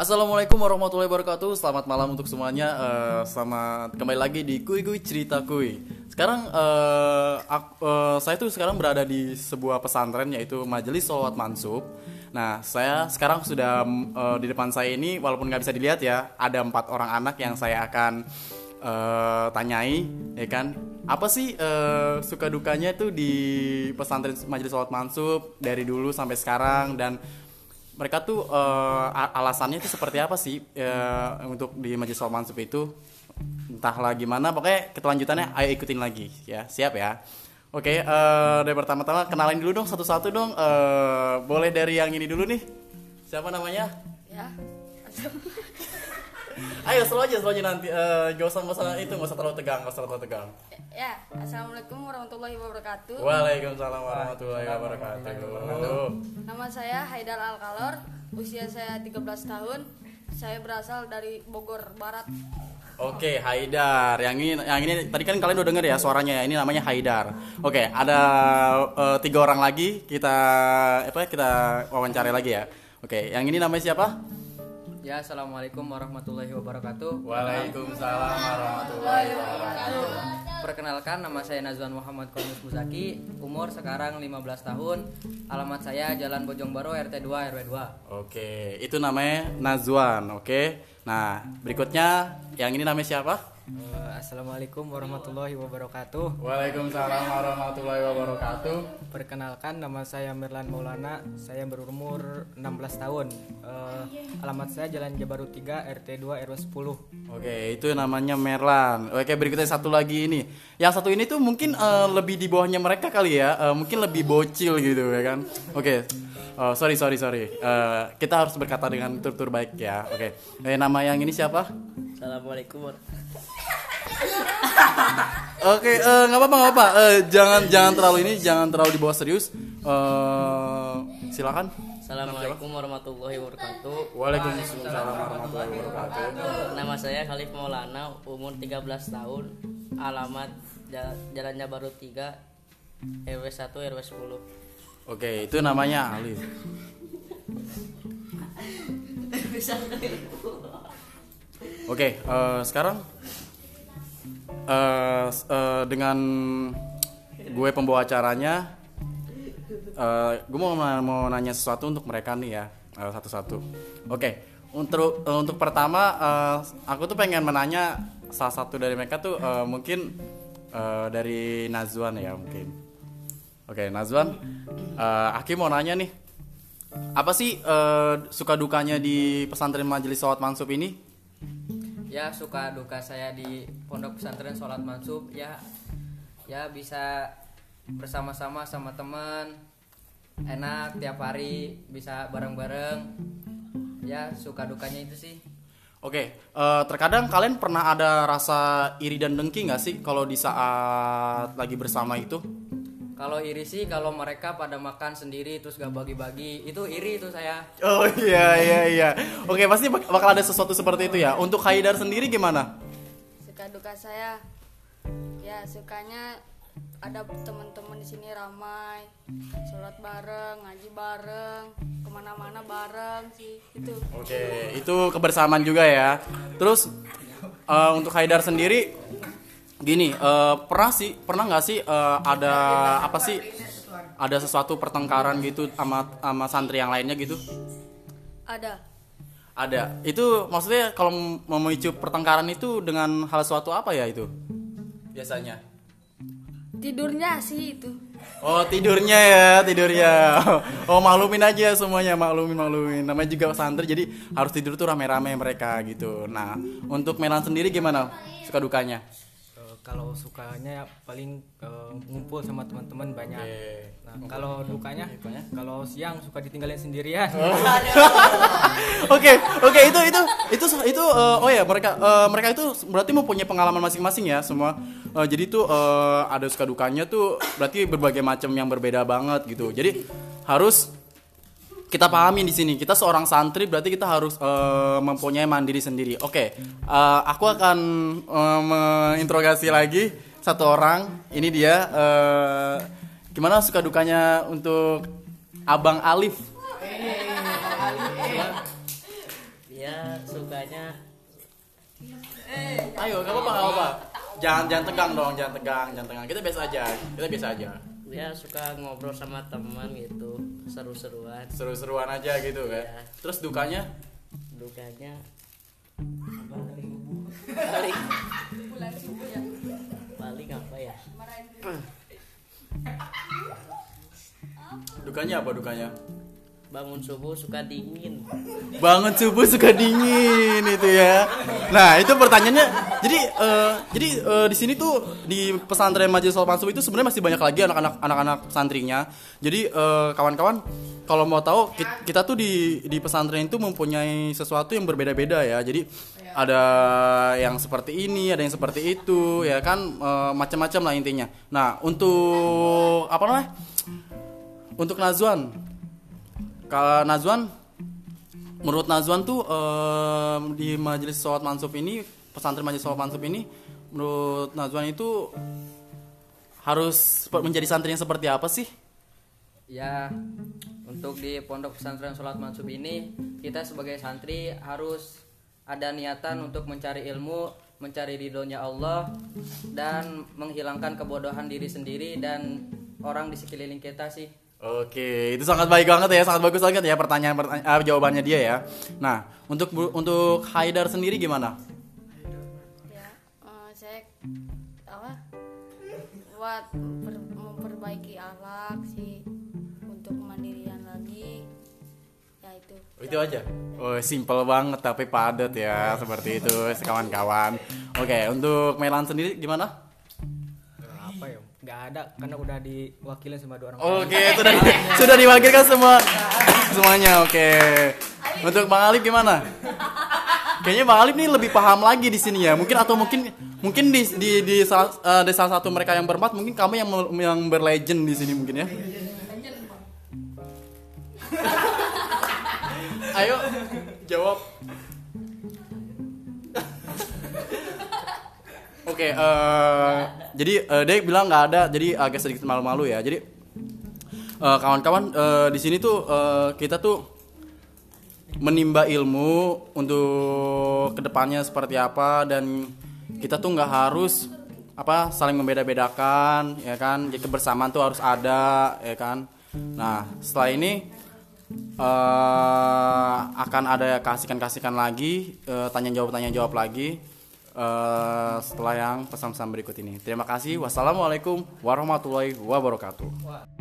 Assalamualaikum warahmatullahi wabarakatuh. Selamat malam untuk semuanya. Eh, selamat kembali lagi di Kui Kui Cerita Kui. Sekarang eh, ak- eh, saya tuh sekarang berada di sebuah pesantren yaitu Majelis Sholawat Mansub. Nah, saya sekarang sudah eh, di depan saya ini walaupun nggak bisa dilihat ya, ada empat orang anak yang saya akan eh, tanyai, ya kan? Apa sih eh, suka dukanya tuh di pesantren Majelis Sholawat Mansub dari dulu sampai sekarang dan mereka tuh a- alasannya itu seperti apa sih eh, untuk di majelis mansub itu? Entahlah gimana pokoknya kelanjutannya ayo ikutin lagi ya. Siap ya? Oke eh, dari pertama-tama kenalin dulu dong satu-satu dong. Eh, boleh dari yang ini dulu nih? Siapa namanya? Ya ayo slow aja slow aja nanti Eh, gak usah gak usah itu gak usah terlalu tegang gak usah terlalu tegang ya assalamualaikum warahmatullahi wabarakatuh Waalaikumsalam warahmatullahi wabarakatuh nama saya Haidar Alkalor usia saya 13 tahun saya berasal dari Bogor Barat Oke, Haidar. Yang ini, yang ini tadi kan kalian udah denger ya suaranya ya. Ini namanya Haidar. Oke, ada eh, tiga orang lagi kita apa? Kita wawancara lagi ya. Oke, yang ini namanya siapa? Ya, assalamualaikum warahmatullahi wabarakatuh. Waalaikumsalam warahmatullahi wabarakatuh. Perkenalkan, nama saya Nazwan Muhammad Konus Musaki. Umur sekarang 15 tahun. Alamat saya Jalan Bojong Baru RT 2 RW 2. Oke, itu namanya Nazwan. Oke. Nah, berikutnya yang ini namanya siapa? Eh, Assalamualaikum warahmatullahi wabarakatuh. Waalaikumsalam warahmatullahi wabarakatuh. Perkenalkan nama saya Mirlan Maulana. Saya berumur 16 tahun. Eh, alamat saya Jalan Jabaru 3 RT 2 RW 10. Oke, itu namanya Merlan. Oke, berikutnya satu lagi ini. Yang satu ini tuh mungkin eh, lebih di bawahnya mereka kali ya. Eh, mungkin lebih bocil gitu ya kan. Oke. Oh, sorry sorry sorry. Eh, kita harus berkata dengan tutur baik ya. Oke. Eh, nama yang ini siapa? Assalamualaikum Oke, eh, nggak apa-apa nggak apa. Eh, jangan jangan terlalu ini, jangan terlalu dibawa serius. Eh, silakan. Assalamualaikum warahmatullahi wabarakatuh Waalaikumsalam warahmatullahi wabarakatuh. Nama saya Khalif Maulana Umur 13 tahun Alamat Ja- Jalannya Baru 3 RW 1 RW 10 Oke, itu namanya Alif. Oke, eh, sekarang eh, s- eh, dengan gue pembawa acaranya, eh, gue mau mau nanya sesuatu untuk mereka nih ya, eh, satu-satu. Oke, untuk eh, untuk pertama, eh, aku tuh pengen menanya salah satu dari mereka tuh eh, mungkin eh, dari Nazwan ya mungkin. Oke, Nazwan, eh, Aki mau nanya nih, apa sih eh, suka dukanya di pesantren Majelis Sholat Mansub ini? Ya, suka duka saya di Pondok Pesantren Sholat Mansub. Ya ya bisa bersama-sama sama teman. Enak tiap hari bisa bareng-bareng. Ya suka dukanya itu sih. Oke, eh, terkadang kalian pernah ada rasa iri dan dengki nggak sih kalau di saat lagi bersama itu? Kalau iri sih kalau mereka pada makan sendiri terus gak bagi-bagi itu iri itu saya. Oh iya iya iya. Oke, pasti bak- bakal ada sesuatu seperti itu ya. Untuk Haidar sendiri gimana? suka duka saya ya sukanya ada teman-teman di sini ramai sholat bareng ngaji bareng ke mana-mana bareng sih itu Oke, itu kebersamaan juga ya. Terus eh, untuk Haidar sendiri, gini, eh, pernah sih, pernah nggak sih eh, ada apa sih? Ada sesuatu pertengkaran gitu sama sama santri yang lainnya gitu? ada Ada. Itu maksudnya kalau mem- memicu pertengkaran itu dengan hal suatu apa ya itu? Biasanya. tidurnya sih itu Oh tidurnya ya tidurnya Oh maklumin aja semuanya maklumin maklumin Namanya juga santri jadi harus tidur tuh rame-rame mereka gitu Nah untuk Melan sendiri gimana suka dukanya? Kalau sukanya ya paling eh, ngumpul sama teman-teman banyak. Nah, kalau dukanya, kalau siang suka ditinggalin sendirian. Oke oke itu itu itu itu eh, oh ya mereka eh, mereka itu berarti mempunyai pengalaman masing-masing ya semua. Eh, jadi tuh eh, ada suka dukanya tuh berarti berbagai macam yang berbeda banget gitu. Jadi harus kita pahami di sini kita seorang santri berarti kita harus uh, mempunyai mandiri sendiri. Oke okay. uh, aku akan uh, menginterogasi lagi satu orang. Ini dia uh, gimana suka dukanya untuk abang Alif? Ya dia sukanya ayo kamu apa apa jangan jangan tegang dong jangan tegang jangan tegang. Kita biasa aja kita biasa aja ya suka ngobrol sama teman gitu seru-seruan Seru-seruan aja gitu kan. Iya. Terus dukanya? dukanya apa paling Bulan subuh ya. paling apa ya Dukanya apa dukanya? Bangun subuh suka dingin Bangun subuh suka dingin itu ya. Nah itu pertanyaannya. Jadi eh, jadi eh, di sini tuh di pesantren Majelis Sholat Mansub itu sebenarnya masih banyak lagi anak-anak anak-anak santrinya. Jadi eh, kawan-kawan kalau mau tahu ki- kita tuh di di pesantren itu mempunyai sesuatu yang berbeda-beda ya. Jadi ada yang seperti ini, ada yang seperti itu, ya kan Eh, macam-macam lah intinya. Nah untuk apa namanya? Untuk Nazwan, kalau Nazwan menurut Nazwan tuh em, di majelis sholat mansub ini pesantren majelis sholat mansub ini menurut Nazwan itu harus menjadi santri yang seperti apa sih? Ya, untuk di pondok pesantren sholat mansub ini kita sebagai santri harus ada niatan untuk mencari ilmu, mencari ridhonya Allah dan menghilangkan kebodohan diri sendiri dan orang di sekeliling kita sih. Oke, itu sangat baik banget ya, sangat bagus banget ya pertanyaan, pertanyaan jawabannya dia ya. Nah, untuk untuk Haidar sendiri gimana? ya eh, saya apa buat memper- memperbaiki akhlak sih untuk kemandirian lagi ya itu Itu aja. Oh, simple banget tapi padat ya, seperti itu kawan-kawan. Oke, untuk Melan sendiri gimana? Ada karena udah diwakilin sama dua orang Oke, sudah di, sudah diwakilkan semua semuanya. Oke. Untuk Bang Alif gimana? Kayaknya Bang Alif nih lebih paham lagi di sini ya. Mungkin atau mungkin mungkin di di di salah, eh, di salah satu mereka yang berempat mungkin kamu yang yang berlegend di sini mungkin ya. Ayo jawab. Oke, eh, jadi eh, dia bilang nggak ada, jadi agak sedikit malu-malu ya. Jadi eh, kawan-kawan eh, di sini tuh eh, kita tuh menimba ilmu untuk ke depannya seperti apa dan kita tuh nggak harus apa saling membeda-bedakan ya kan? Jadi kebersamaan tuh harus ada ya kan? Nah setelah ini eh, akan ada kasihkan-kasihkan lagi eh, tanya jawab tanya jawab lagi eh, setelah yang pesan-pesan berikut ini. Terima kasih. Wassalamualaikum warahmatullahi wabarakatuh